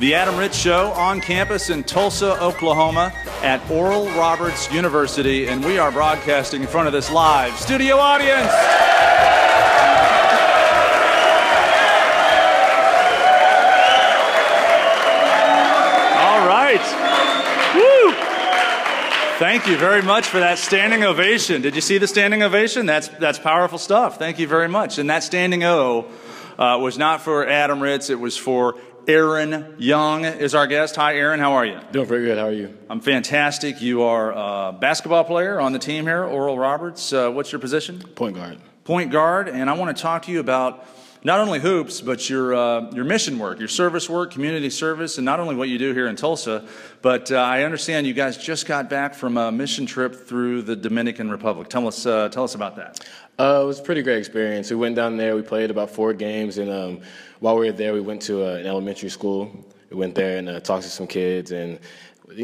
The Adam Ritz Show on campus in Tulsa, Oklahoma at Oral Roberts University, and we are broadcasting in front of this live studio audience. All right. Woo! Thank you very much for that standing ovation. Did you see the standing ovation? That's, that's powerful stuff. Thank you very much. And that standing O uh, was not for Adam Ritz, it was for Aaron Young is our guest. Hi, Aaron. How are you? Doing very good. How are you? I'm fantastic. You are a basketball player on the team here, Oral Roberts. Uh, what's your position? Point guard. Point guard. And I want to talk to you about not only hoops, but your, uh, your mission work, your service work, community service, and not only what you do here in Tulsa, but uh, I understand you guys just got back from a mission trip through the Dominican Republic. Tell us, uh, tell us about that. Uh, it was a pretty great experience. We went down there, we played about four games, and um, while we were there, we went to uh, an elementary school. We went there and uh, talked to some kids, and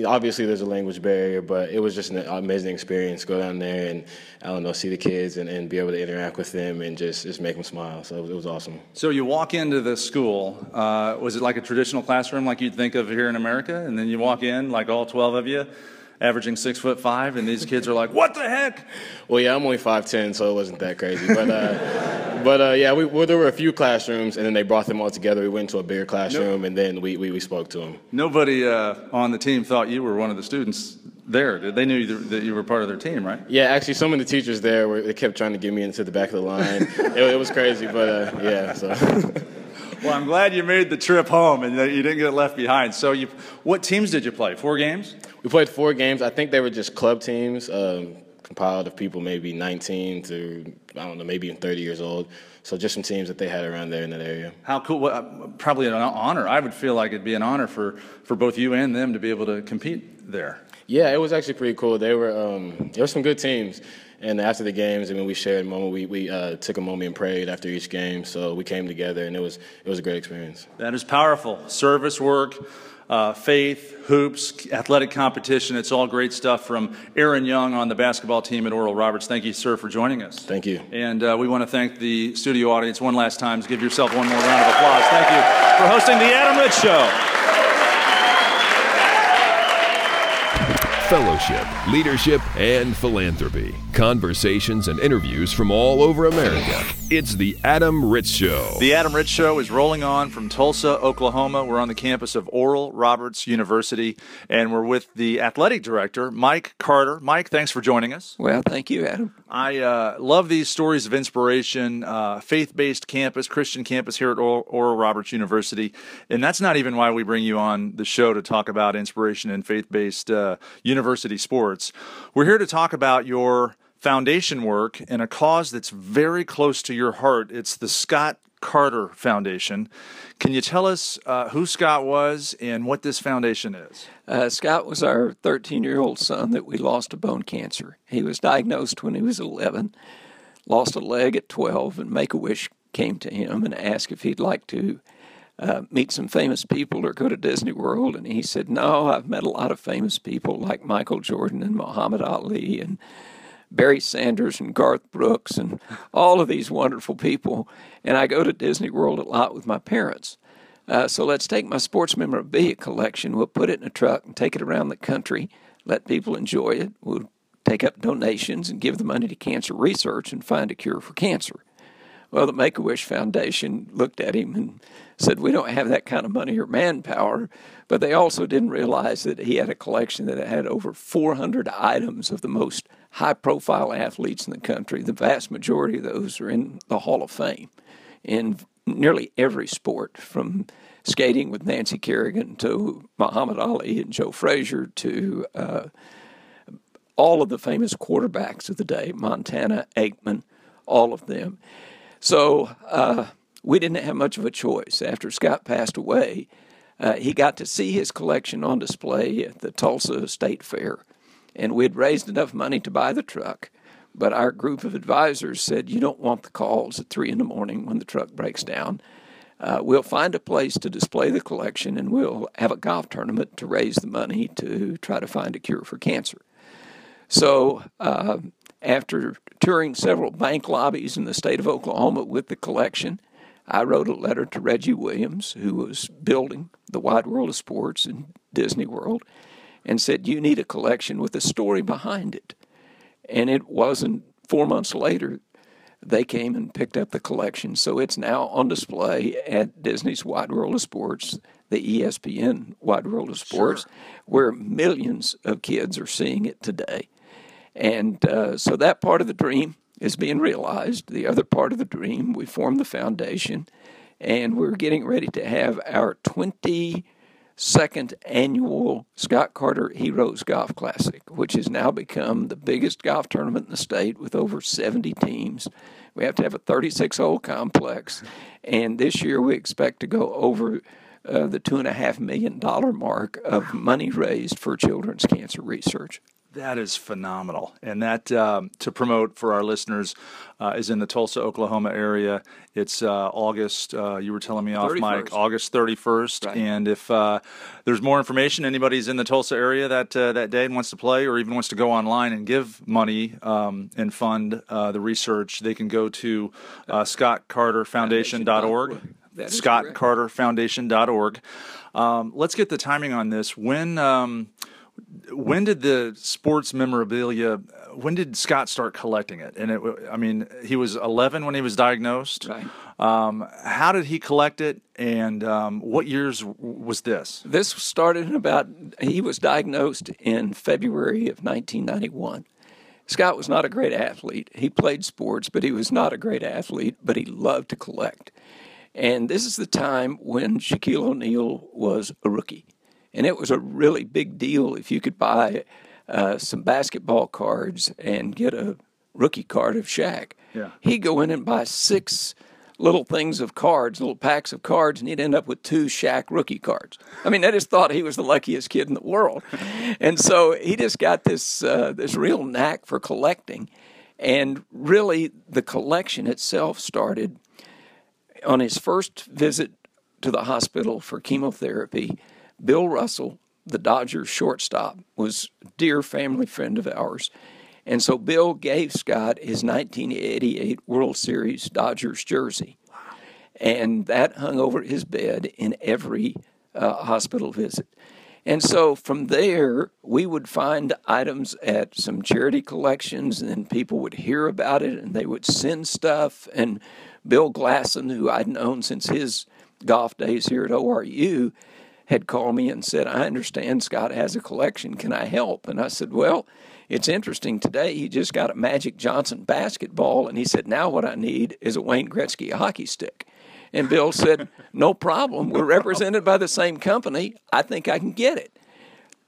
obviously there's a language barrier, but it was just an amazing experience. Go down there and I don't know, see the kids and, and be able to interact with them and just just make them smile. So it was, it was awesome. So you walk into the school. Uh, was it like a traditional classroom, like you'd think of here in America? And then you walk in, like all twelve of you averaging six foot five, and these kids are like, "What the heck?" Well, yeah, I'm only five ten, so it wasn't that crazy. But uh, but uh, yeah, we, well, there were a few classrooms, and then they brought them all together. We went to a bigger classroom, nope. and then we, we, we spoke to them. Nobody uh, on the team thought you were one of the students there. They knew that you were part of their team, right? Yeah, actually, some of the teachers there were they kept trying to get me into the back of the line. it, it was crazy, but uh, yeah. So. Well, I'm glad you made the trip home and that you didn't get left behind. So, you, what teams did you play? Four games? We played four games. I think they were just club teams, um, compiled of people maybe 19 to I don't know, maybe even 30 years old. So just some teams that they had around there in that area. How cool! Well, probably an honor. I would feel like it'd be an honor for for both you and them to be able to compete there. Yeah, it was actually pretty cool. They were um, there were some good teams. And after the games, I mean, we shared a moment. We, we uh, took a moment and prayed after each game. So we came together, and it was it was a great experience. That is powerful. Service work, uh, faith, hoops, athletic competition. It's all great stuff from Aaron Young on the basketball team at Oral Roberts. Thank you, sir, for joining us. Thank you. And uh, we want to thank the studio audience one last time. Give yourself one more round of applause. Thank you for hosting the Adam Ritz Show. Fellowship, leadership, and philanthropy. Conversations and interviews from all over America. It's the Adam Ritz Show. The Adam Ritz Show is rolling on from Tulsa, Oklahoma. We're on the campus of Oral Roberts University, and we're with the athletic director, Mike Carter. Mike, thanks for joining us. Well, thank you, Adam. I uh, love these stories of inspiration, uh, faith based campus, Christian campus here at Oral, Roberts University. And that's not even why we bring you on the show to talk about inspiration in faith based uh, university sports. We're here to talk about your foundation work and a cause that's very close to your heart. It's the Scott Carter Foundation. Can you tell us uh, who Scott was and what this foundation is? Uh, Scott was our 13 year old son that we lost to bone cancer. He was diagnosed when he was 11, lost a leg at 12, and Make a Wish came to him and asked if he'd like to uh, meet some famous people or go to Disney World. And he said, No, I've met a lot of famous people like Michael Jordan and Muhammad Ali and Barry Sanders and Garth Brooks and all of these wonderful people. And I go to Disney World a lot with my parents. Uh, so let's take my sports memorabilia collection. We'll put it in a truck and take it around the country, let people enjoy it. We'll take up donations and give the money to cancer research and find a cure for cancer. Well, the Make a Wish Foundation looked at him and said, We don't have that kind of money or manpower. But they also didn't realize that he had a collection that had over 400 items of the most high profile athletes in the country. The vast majority of those are in the Hall of Fame in nearly every sport, from skating with Nancy Kerrigan to Muhammad Ali and Joe Frazier to uh, all of the famous quarterbacks of the day, Montana, Aikman, all of them. So uh, we didn't have much of a choice. After Scott passed away, uh, he got to see his collection on display at the Tulsa State Fair. And we'd raised enough money to buy the truck. But our group of advisors said, You don't want the calls at three in the morning when the truck breaks down. Uh, we'll find a place to display the collection and we'll have a golf tournament to raise the money to try to find a cure for cancer. So, uh, after touring several bank lobbies in the state of Oklahoma with the collection, I wrote a letter to Reggie Williams, who was building the Wide World of Sports in Disney World, and said, You need a collection with a story behind it. And it wasn't four months later, they came and picked up the collection. So it's now on display at Disney's Wide World of Sports, the ESPN Wide World of Sports, sure. where millions of kids are seeing it today. And uh, so that part of the dream is being realized. The other part of the dream, we formed the foundation, and we're getting ready to have our 22nd annual Scott Carter Heroes Golf Classic, which has now become the biggest golf tournament in the state with over 70 teams. We have to have a 36 hole complex, and this year we expect to go over uh, the $2.5 million mark of money raised for children's cancer research. That is phenomenal, and that um, to promote for our listeners uh, is in the Tulsa, Oklahoma area. It's uh, August. Uh, you were telling me off, 31st. Mike, August thirty first. Right. And if uh, there's more information, anybody's in the Tulsa area that uh, that day and wants to play, or even wants to go online and give money um, and fund uh, the research, they can go to uh, ScottCarterFoundation.org. ScottCarterFoundation.org. Um, let's get the timing on this. When um, when did the sports memorabilia? When did Scott start collecting it? And it, I mean, he was 11 when he was diagnosed. Right. Um, how did he collect it, and um, what years was this? This started in about. He was diagnosed in February of 1991. Scott was not a great athlete. He played sports, but he was not a great athlete. But he loved to collect. And this is the time when Shaquille O'Neal was a rookie. And it was a really big deal if you could buy uh, some basketball cards and get a rookie card of Shaq. Yeah. He'd go in and buy six little things of cards, little packs of cards, and he'd end up with two Shaq rookie cards. I mean, I just thought he was the luckiest kid in the world, and so he just got this uh, this real knack for collecting, and really the collection itself started on his first visit to the hospital for chemotherapy. Bill Russell, the Dodgers shortstop, was a dear family friend of ours. And so Bill gave Scott his 1988 World Series Dodgers jersey. And that hung over his bed in every uh, hospital visit. And so from there, we would find items at some charity collections, and then people would hear about it and they would send stuff. And Bill Glasson, who I'd known since his golf days here at ORU, had called me and said, I understand Scott has a collection. Can I help? And I said, Well, it's interesting. Today he just got a Magic Johnson basketball, and he said, Now what I need is a Wayne Gretzky hockey stick. And Bill said, No problem. We're represented by the same company. I think I can get it.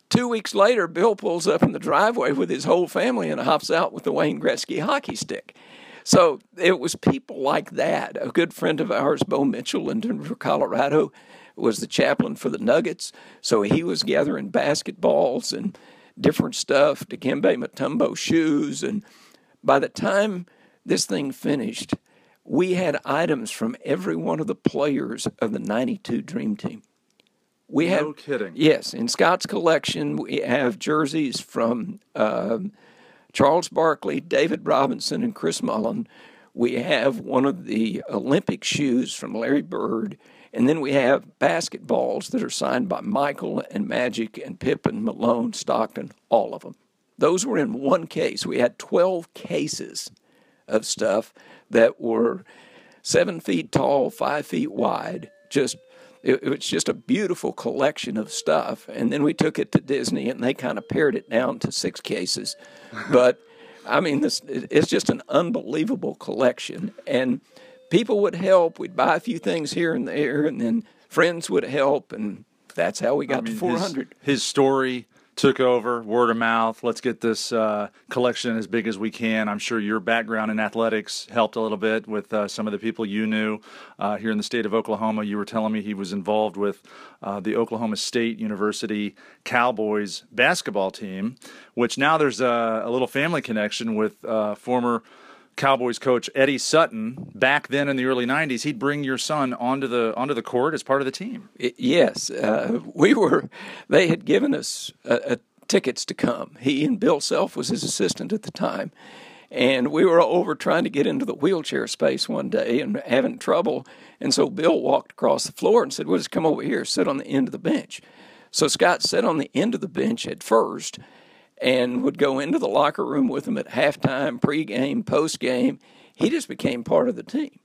Two weeks later, Bill pulls up in the driveway with his whole family and hops out with the Wayne Gretzky hockey stick. So it was people like that. A good friend of ours, Bo Mitchell in Denver, Colorado, was the chaplain for the Nuggets. So he was gathering basketballs and different stuff, Dikembe Mutombo shoes. And by the time this thing finished, we had items from every one of the players of the 92 Dream Team. We no had, kidding. Yes, in Scott's collection, we have jerseys from um, Charles Barkley, David Robinson, and Chris Mullin. We have one of the Olympic shoes from Larry Bird. And then we have basketballs that are signed by Michael and Magic and Pippen, Malone, Stockton, all of them. Those were in one case. We had 12 cases of stuff that were seven feet tall, five feet wide, just it, it, was just a beautiful collection of stuff. And then we took it to Disney, and they kind of pared it down to six cases. But I mean, this it's just an unbelievable collection, and people would help. We'd buy a few things here and there, and then friends would help, and that's how we got I mean, to 400. His, his story took over, word of mouth. Let's get this uh, collection as big as we can. I'm sure your background in athletics helped a little bit with uh, some of the people you knew uh, here in the state of Oklahoma. You were telling me he was involved with uh, the Oklahoma State University Cowboys basketball team, which now there's a, a little family connection with uh, former. Cowboys coach Eddie Sutton back then in the early '90s, he'd bring your son onto the onto the court as part of the team. Yes, uh, we were. They had given us tickets to come. He and Bill Self was his assistant at the time, and we were over trying to get into the wheelchair space one day and having trouble. And so Bill walked across the floor and said, "Well, just come over here, sit on the end of the bench." So Scott sat on the end of the bench at first and would go into the locker room with them at halftime, pregame, postgame. He just became part of the team.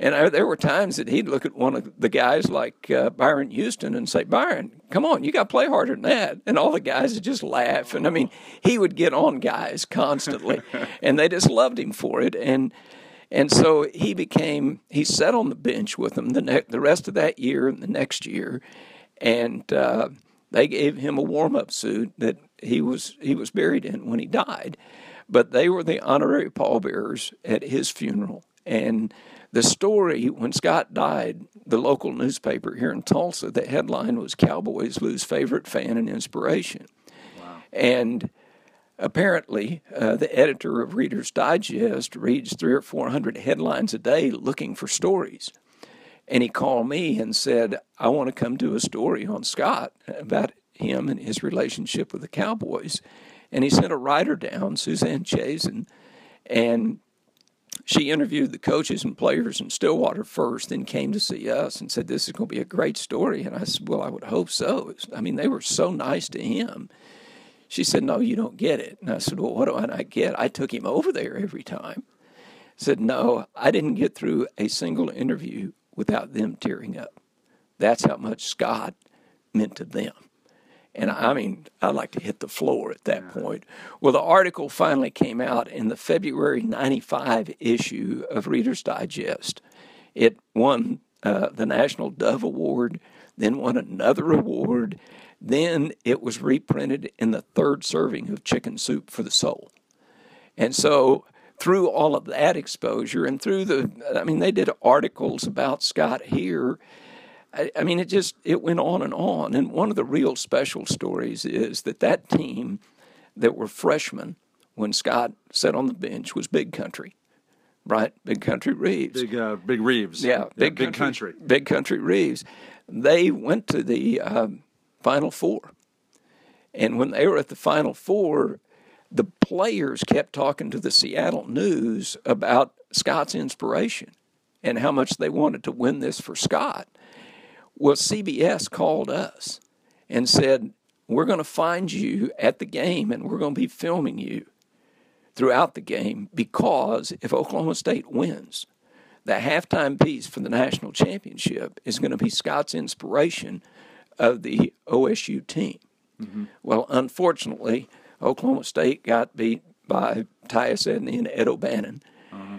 And I, there were times that he'd look at one of the guys like uh, Byron Houston and say, Byron, come on, you got to play harder than that. And all the guys would just laugh. And I mean, he would get on guys constantly, and they just loved him for it. And and so he became he sat on the bench with them the ne- the rest of that year and the next year, and uh, they gave him a warm up suit that he was he was buried in when he died. But they were the honorary pallbearers at his funeral. And the story, when Scott died, the local newspaper here in Tulsa, the headline was Cowboys Lose Favorite Fan and Inspiration. Wow. And apparently, uh, the editor of Reader's Digest reads three or four hundred headlines a day looking for stories. And he called me and said, I want to come do a story on Scott about him and his relationship with the Cowboys. And he sent a writer down, Suzanne Chazin, and she interviewed the coaches and players in Stillwater first, then came to see us and said, This is going to be a great story. And I said, Well, I would hope so. I mean, they were so nice to him. She said, No, you don't get it. And I said, Well, what do I not get? I took him over there every time. I said, No, I didn't get through a single interview without them tearing up. That's how much Scott meant to them. And I mean, I'd like to hit the floor at that point. Well, the article finally came out in the February 95 issue of Reader's Digest. It won uh, the National Dove Award, then won another award. Then it was reprinted in the third serving of Chicken Soup for the Soul. And so, through all of that exposure and through the, I mean, they did articles about Scott here I, I mean, it just it went on and on. And one of the real special stories is that that team that were freshmen when Scott sat on the bench was Big Country, right? Big Country Reeves. Big uh, Big Reeves. Yeah, Big, yeah, big country, country, Big Country Reeves. They went to the uh, Final Four, and when they were at the Final Four, the players kept talking to the Seattle News about Scott's inspiration and how much they wanted to win this for Scott. Well, CBS called us and said, We're going to find you at the game and we're going to be filming you throughout the game because if Oklahoma State wins, the halftime piece for the national championship is going to be Scott's inspiration of the OSU team. Mm-hmm. Well, unfortunately, Oklahoma State got beat by Tyus Edney and Ed O'Bannon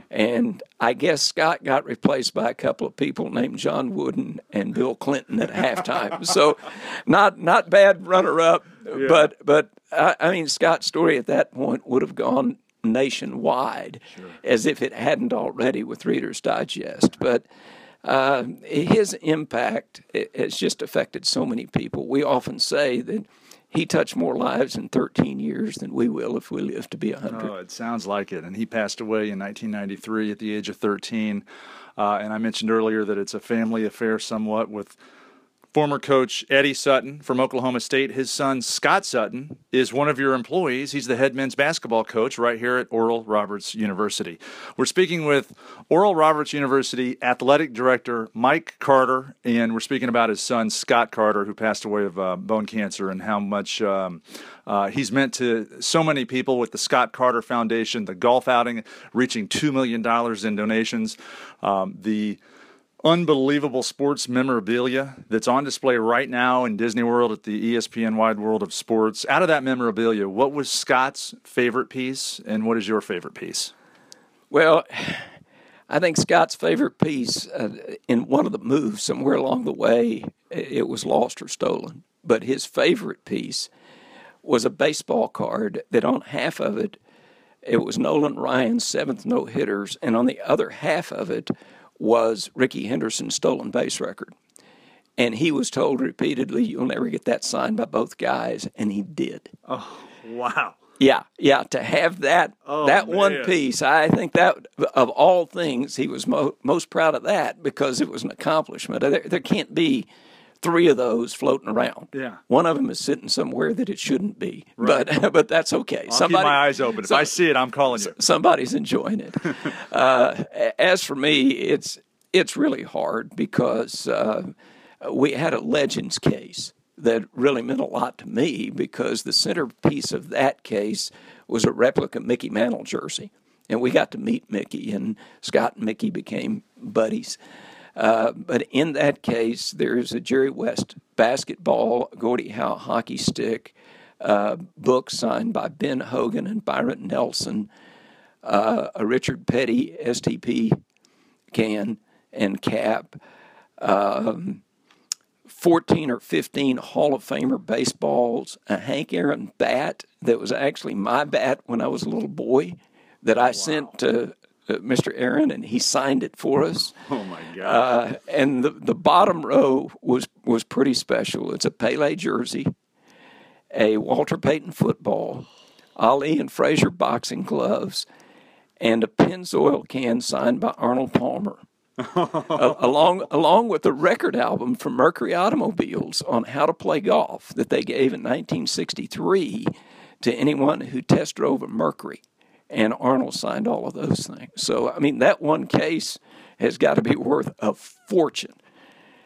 and I guess Scott got replaced by a couple of people named John Wooden and Bill Clinton at halftime. So, not not bad runner up, yeah. but but I, I, mean Scott's story at that point would have gone nationwide, sure. as if it hadn't already with Reader's Digest. But uh, his impact has just affected so many people. We often say that he touched more lives in 13 years than we will if we live to be 100. Oh, it sounds like it. And he passed away in 1993 at the age of 13. Uh, and I mentioned earlier that it's a family affair somewhat with former coach Eddie Sutton from Oklahoma State. His son, Scott Sutton, is one of your employees. He's the head men's basketball coach right here at Oral Roberts University. We're speaking with Oral Roberts University athletic director Mike Carter, and we're speaking about his son, Scott Carter, who passed away of uh, bone cancer, and how much. Um, uh, he's meant to so many people with the Scott Carter Foundation, the golf outing reaching $2 million in donations, um, the unbelievable sports memorabilia that's on display right now in Disney World at the ESPN Wide World of Sports. Out of that memorabilia, what was Scott's favorite piece and what is your favorite piece? Well, I think Scott's favorite piece uh, in one of the moves somewhere along the way, it was lost or stolen. But his favorite piece was a baseball card that on half of it, it was Nolan Ryan's seventh no hitters, and on the other half of it was Rickey Henderson's stolen base record. And he was told repeatedly, You'll never get that signed by both guys. And he did. Oh, wow. Yeah, yeah. To have that Oh, that one piece, I think that of all things, he was mo- most proud of that because it was an accomplishment. There, there can't be three of those floating around. Yeah. one of them is sitting somewhere that it shouldn't be. But but that's okay. I'll keep my eyes open. If I see it, I'm calling you. somebody's enjoying it. uh, as for me, it's it's really hard because uh, we had a Legends case that really meant a lot to me because the centerpiece of that case was a replica Mickey Mantle jersey, and we got to meet Mickey, and Scott and Mickey became buddies. Uh, but in that case, there's a Jerry West basketball, Gordie Howe hockey stick, uh, book signed by Ben Hogan and Byron Nelson, uh, a Richard Petty STP can and cap, um, 14 or 15 Hall of Famer baseballs, a Hank Aaron bat that was actually my bat when I was a little boy that I sent to Mr. Aaron and he signed it for us. Oh, my God. Uh, and the, the bottom row was, was pretty special. It's a Pele jersey, a Walter Payton football, Ali and Frazier boxing gloves, and a Pennzoil can signed by Arnold Palmer. A- along along with a record album from Mercury Automobiles on how to play golf that they gave in 1963 to anyone who test drove a Mercury, and Arnold signed all of those things. So I mean that one case has got to be worth a fortune.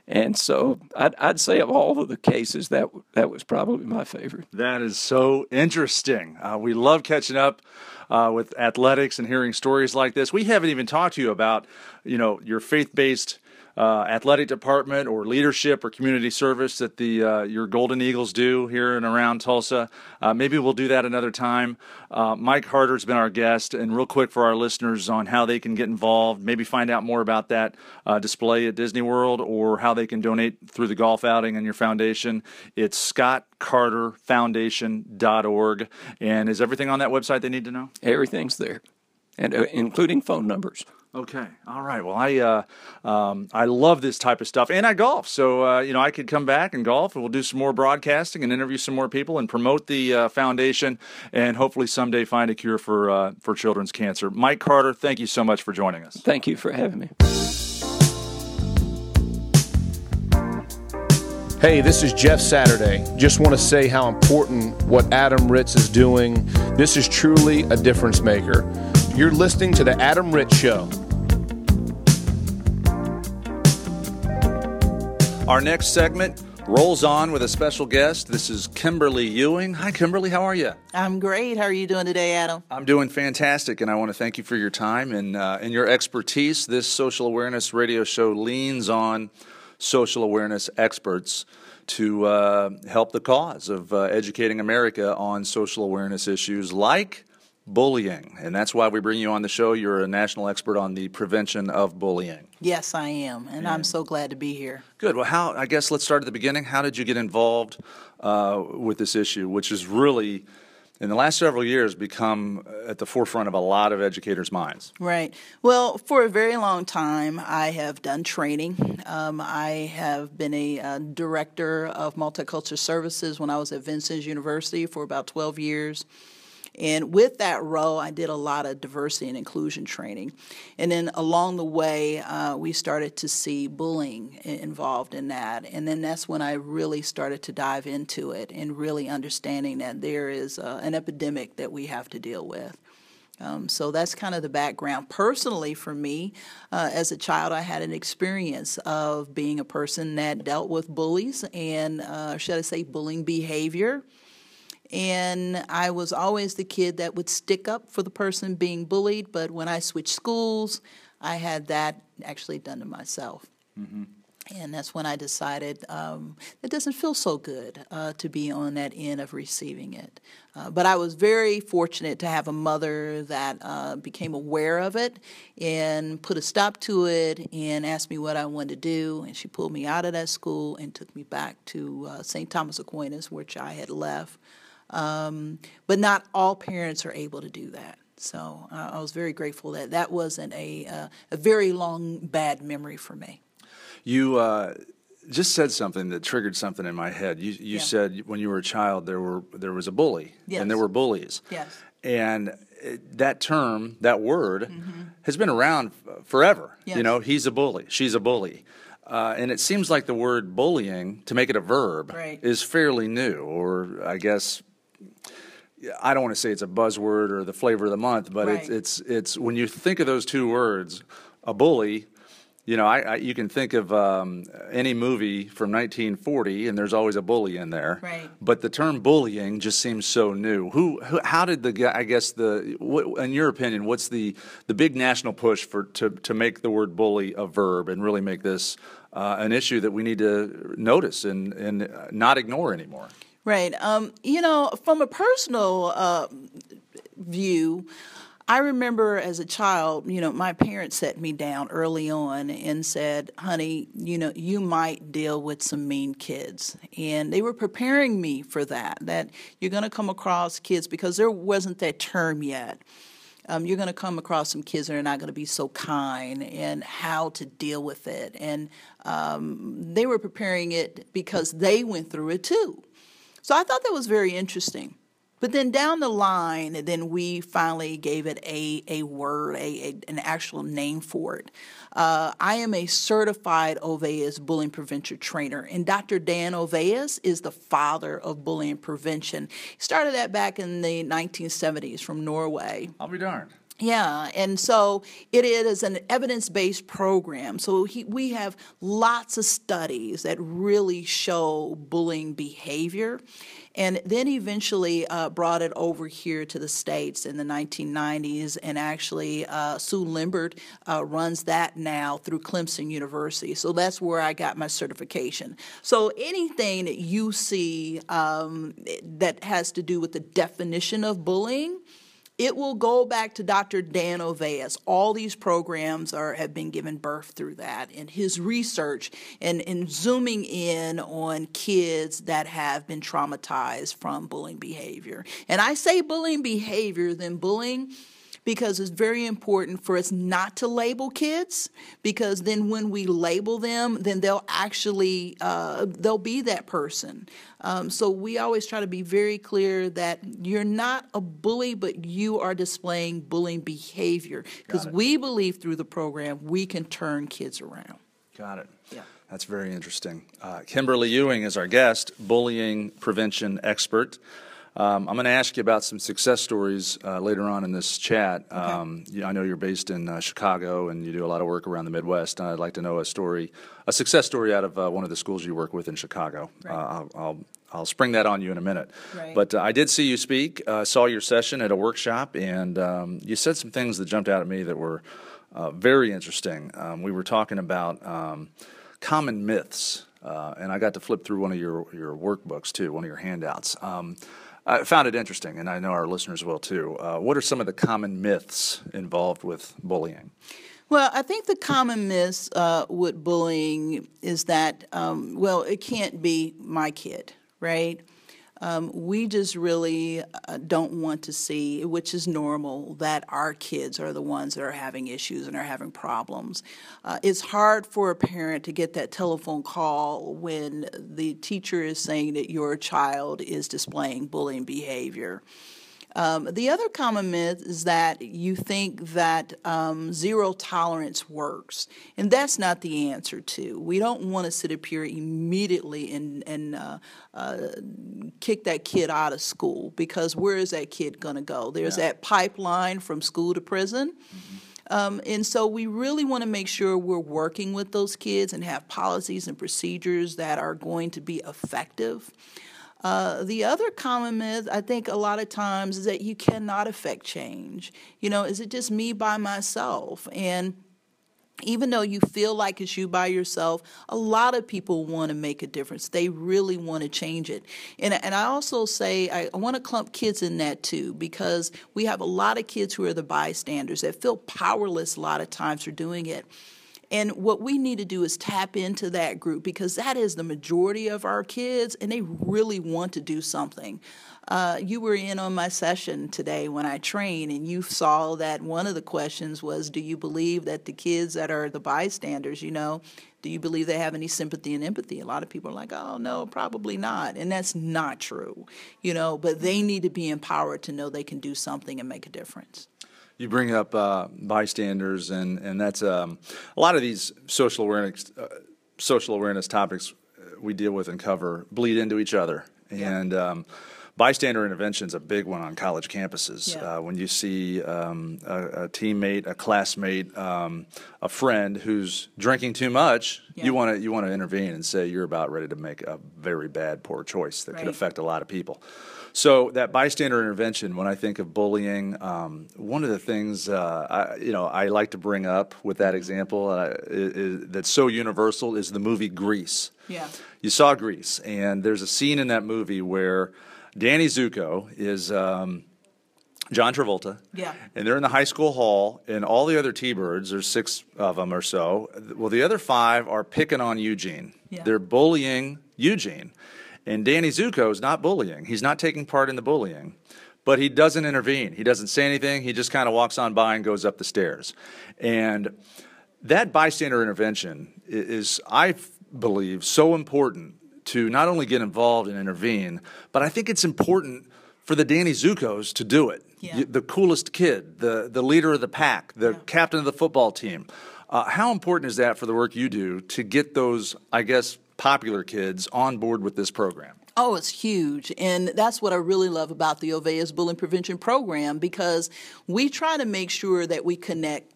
And so I'd, I'd say of all of the cases that that was probably my favorite. That is so interesting. Uh, we love catching up uh, with athletics and hearing stories like this. We haven't even talked to you about, you know, your faith-based uh, athletic department or leadership or community service that the uh, your Golden Eagles do here and around Tulsa. Uh, maybe we'll do that another time. Uh, Mike Carter's been our guest, and real quick for our listeners on how they can get involved, maybe find out more about that uh, display at Disney World or how they can donate through the golf outing and your foundation. It's scottcarterfoundation.org. And is everything on that website they need to know? Everything's there, and uh, including phone numbers. Okay. All right. Well, I uh, um, I love this type of stuff, and I golf. So uh, you know, I could come back and golf, and we'll do some more broadcasting and interview some more people and promote the uh, foundation, and hopefully someday find a cure for uh, for children's cancer. Mike Carter, thank you so much for joining us. Thank you for having me. Hey, this is Jeff Saturday. Just want to say how important what Adam Ritz is doing. This is truly a difference maker. You're listening to The Adam Ritz Show. Our next segment rolls on with a special guest. This is Kimberly Ewing. Hi, Kimberly. How are you? I'm great. How are you doing today, Adam? I'm doing fantastic, and I want to thank you for your time and uh, and your expertise. This social awareness radio show leans on social awareness experts to uh, help the cause of uh, educating America on social awareness issues like bullying, and that's why we bring you on the show. You're a national expert on the prevention of bullying. Yes, I am, and I'm so glad to be here. Good. Well, how? I guess let's start at the beginning. How did you get involved uh, with this issue, which is really, in the last several years, become at the forefront of a lot of educators' minds? Right. Well, for a very long time, I have done training. Um, I have been a uh, director of multicultural services when I was at Vincennes University for about 12 years. And with that role, I did a lot of diversity and inclusion training. And then along the way, uh, we started to see bullying involved in that. And then that's when I really started to dive into it and really understanding that there is uh, an epidemic that we have to deal with. Um, so that's kind of the background. Personally, for me, uh, as a child, I had an experience of being a person that dealt with bullies and, uh, should I say, bullying behavior. And I was always the kid that would stick up for the person being bullied, but when I switched schools, I had that actually done to myself. And that's when I decided um, it doesn't feel so good uh, to be on that end of receiving it. Uh, but I was very fortunate to have a mother that uh, became aware of it and put a stop to it and asked me what I wanted to do. And she pulled me out of that school and took me back to uh, St. Thomas Aquinas, which I had left. Um, but not all parents are able to do that. So uh, I was very grateful that that wasn't a, uh, a very long bad memory for me. You uh, just said something that triggered something in my head. You, you Yeah. said when you were a child there were there was a bully Yes. and there were bullies. Yes. And that term, that word, has been around forever. You Mm-hmm. Know, he's a bully, she's a bully. Uh, and it seems like the word bullying, to make it a verb, Right. is fairly new, or I guess I don't want to say it's a buzzword or the flavor of the month, but it's Right. it's it's when you think of those two words, a bully. You know, I, I you can think of um, any movie from 1940, and there's always a bully in there. Right. But the term bullying just seems so new. Who, who how did the guy? I guess the what, in your opinion, what's the the big national push for to to make the word bully a verb and really make this uh, an issue that we need to notice and and not ignore anymore? Right. Um, you know, from a personal uh, view, I remember as a child, you know, my parents set me down early on and said, honey, you know, you might deal with some mean kids. And they were preparing me for that, that you're going to come across kids because there wasn't that term yet. Um, you're going to come across some kids that are not going to be so kind and how to deal with it. And um, they were preparing it because they went through it too. So I thought that was very interesting. But then down the line, then we finally gave it a, a word, a, a an actual name for it. Uh, I am a certified Olweus bullying prevention trainer, and Dr. Dan Olweus is the father of bullying prevention. He started that back in the 1970s from Norway. I'll be darned. Yeah, and so it is an evidence based program. So he, we have lots of studies that really show bullying behavior. And then eventually uh, brought it over here to the States in the 1990s. And actually, uh, Sue Limber uh, runs that now through Clemson University. So that's where I got my certification. So anything that you see um, that has to do with the definition of bullying, it will go back to Dr. Dan Olweus. All these programs are have been given birth through that, and his research and, and zooming in on kids that have been traumatized from bullying behavior. And I say bullying behavior, then bullying because it's very important for us not to label kids because then when we label them then they'll actually uh, they'll be that person um, so we always try to be very clear that you're not a bully but you are displaying bullying behavior because we believe through the program we can turn kids around Got it. Yeah. That's very interesting. Uh, Kimberly Ewing is our guest, bullying prevention expert. Um, I'm going to ask you about some success stories uh, later on in this chat. Um, you- I know you're based in uh, Chicago and you do a lot of work around the Midwest. And I'd like to know a story, a success story out of uh, one of the schools you work with in Chicago. Uh, I'll, I'll, I'll spring that on you in a minute. Right. But uh, I did see you speak, uh, saw your session at a workshop, and um, you said some things that jumped out at me that were uh, very interesting. Um, we were talking about um, common myths, uh, and I got to flip through one of your, your workbooks too, one of your handouts. I found it interesting, and I know our listeners will too. Uh, what are some of the common myths involved with bullying? Well, I think the common myth uh, with bullying is that, um, well, it can't be my kid, right? Um, we just really uh, don't want to see, which is normal, that our kids are the ones that are having issues and are having problems. Uh, it's hard for a parent to get that telephone call when the teacher is saying that your child is displaying bullying behavior. Um, the other common myth is that you think that um, zero tolerance works, and that's not the answer. To we don't want to sit up here immediately and and uh, uh, kick that kid out of school because where is that kid going to go? There's that pipeline from school to prison. Um, and so we really want to make sure we're working with those kids and have policies and procedures that are going to be effective. Uh, the other common myth, I think, a lot of times is that you cannot affect change. You know, is it just me by myself? And even though you feel like it's you by yourself, a lot of people want to make a difference. They really want to change it. And, and I also say I, I want to clump kids in that too, because we have a lot of kids who are the bystanders that feel powerless a lot of times for doing it. And what we need to do is tap into that group because that is the majority of our kids, and they really want to do something. Uh, you were in on my session today when I train, and you saw that one of the questions was Do you believe that the kids that are the bystanders, you know, do you believe they have any sympathy and empathy? A lot of people are like, Oh, no, probably not. And that's not true, you know, but they need to be empowered to know they can do something and make a difference. You bring up uh, bystanders, and and that's um, a lot of these social awareness uh, social awareness topics we deal with and cover bleed into each other, Yeah. and um, bystander intervention is a big one on college campuses. Yeah. Uh, when you see um, a, a teammate, a classmate, um, a friend who's drinking too much, Yeah. you want to you want to intervene and say you're about ready to make a very bad, poor choice that could affect a lot of people. So that bystander intervention, when I think of bullying, um, one of the things uh, I, you know I like to bring up with that example uh, is, is, that's so universal is the movie Grease. Yeah. You saw Grease, and there's a scene in that movie where Danny Zuko is um, John Travolta. Yeah. And they're in the high school hall, and all the other T-birds, there's six of them or so. Well, the other five are picking on Eugene. Yeah. They're bullying Eugene. And Danny Zuko is not bullying. He's not taking part in the bullying. But he doesn't intervene. He doesn't say anything. He just kind of walks on by and goes up the stairs. And that bystander intervention is, I believe, so important to not only get involved and intervene, but I think it's important for the Danny Zuko's to do it. Yeah. The coolest kid, the, the leader of the pack, the captain of the football team. Uh, how important is that for the work you do to get those, I guess, popular kids on board with this program? Oh, it's huge. And that's what I really love about the Olweus Bullying Prevention Program because we try to make sure that we connect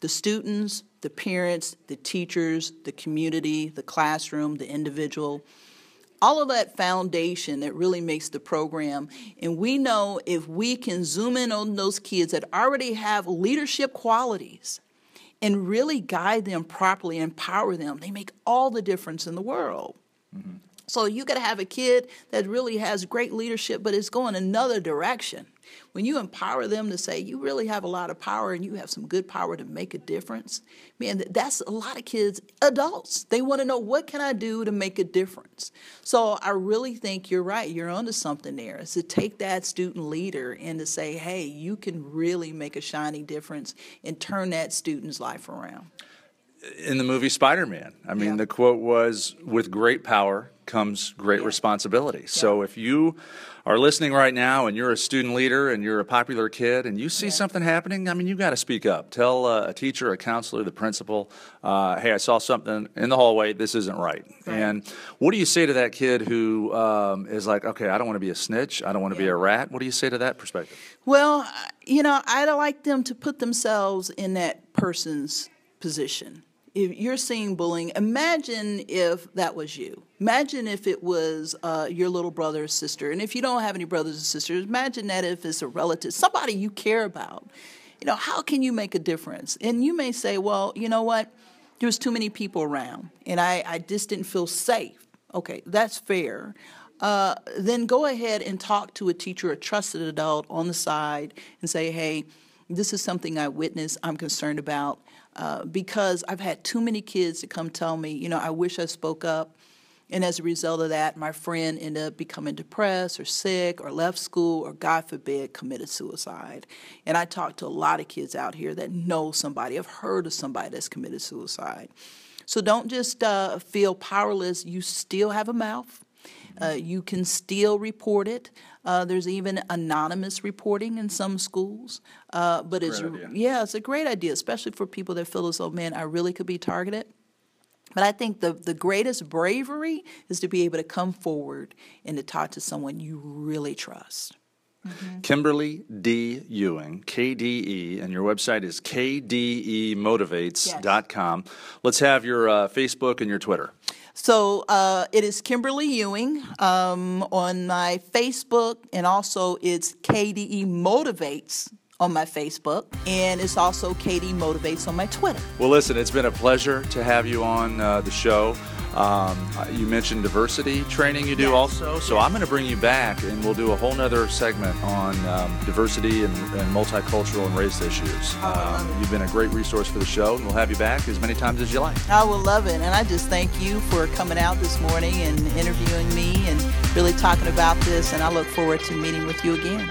the students, the parents, the teachers, the community, the classroom, the individual. All of that foundation that really makes the program. And we know if we can zoom in on those kids that already have leadership qualities and really guide them properly, empower them, they make all the difference in the world. Mm-hmm. So you could have a kid that really has great leadership, but is going another direction. When you empower them to say, you really have a lot of power and you have some good power to make a difference, man, that's a lot of kids, adults. They want to know what can I do to make a difference. So I really think you're right. You're onto something there. Is to take that student leader and to say, hey, you can really make a shining difference and turn that student's life around. in the movie Spider-Man. I mean, Yeah. the quote was, "With great power comes great Yeah. responsibility." So if you are listening right now and you're a student leader and you're a popular kid and you see something happening, I mean, you've got to speak up. Tell uh, a teacher, a counselor, the principal, uh, "Hey, I saw something in the hallway. This isn't right." And what do you say to that kid who um, is like, "Okay, I don't want to be a snitch. I don't want to be a rat." What do you say to that perspective? Well, you know, I'd like them to put themselves in that person's position. If you're seeing bullying, imagine if that was you. Imagine if it was uh, your little brother or sister. And if you don't have any brothers or sisters, imagine that if it's a relative, somebody you care about. You know, how can you make a difference? And you may say, well, you know what? There's too many people around, and I, I just didn't feel safe. Okay, that's fair. Uh, then go ahead and talk to a teacher, a trusted adult on the side, and say, hey, this is something I witnessed, I'm concerned about. Uh, because I've had too many kids to come tell me, you know, I wish I spoke up. And as a result of that, my friend ended up becoming depressed or sick or left school or, God forbid, committed suicide. And I talk to a lot of kids out here that know somebody, have heard of somebody that's committed suicide. So don't just uh, feel powerless. You still have a mouth. Uh, you can still report it. Uh, there's even anonymous reporting in some schools. Uh, but it's idea. yeah, it's a great idea, especially for people that feel as though, man, I really could be targeted. But I think the, the greatest bravery is to be able to come forward and to talk to someone you really trust. Kimberly D. Ewing, KDE, and your website is kdemotivates.com. Let's have your uh, Facebook and your Twitter. So uh, it is Kimberly Ewing um, on my Facebook, and also it's KDE Motivates on my Facebook, and it's also KDE Motivates on my Twitter. Well, listen, it's been a pleasure to have you on uh, the show. Um, you mentioned diversity training you do Yes. also, so I'm going to bring you back and we'll do a whole nother segment on um, diversity and, and multicultural and race issues. Um, you've been a great resource for the show, and we'll have you back as many times as you like. I will love it. And I just thank you for coming out this morning and interviewing me and really talking about this. And I look forward to meeting with you again.